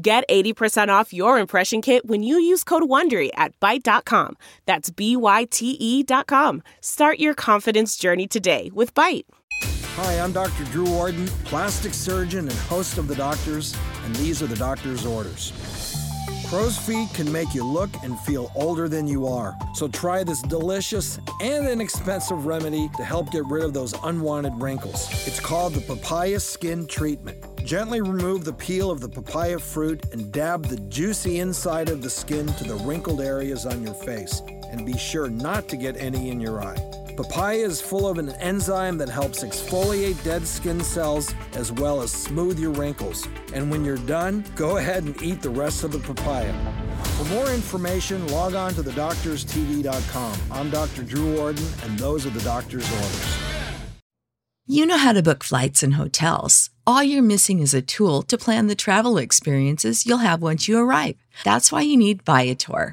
Get 80% off your impression kit when you use code WONDERY at Byte.com. That's B-Y-T-E dot com. Start your confidence journey today with Byte. Hi, I'm Dr. Drew Ordon, plastic surgeon and host of The Doctors, and these are the doctor's orders. Crow's feet can make you look and feel older than you are. So try this delicious and inexpensive remedy to help get rid of those unwanted wrinkles. It's called the Papaya Skin Treatment. Gently remove the peel of the papaya fruit and dab the juicy inside of the skin to the wrinkled areas on your face. And be sure not to get any in your eye. Papaya is full of an enzyme that helps exfoliate dead skin cells as well as smooth your wrinkles. And when you're done, go ahead and eat the rest of the papaya. For more information, log on to thedoctorstv.com. I'm Dr. Drew Ordon, and those are the doctor's orders. You know how to book flights and hotels. All you're missing is a tool to plan the travel experiences you'll have once you arrive. That's why you need Viator.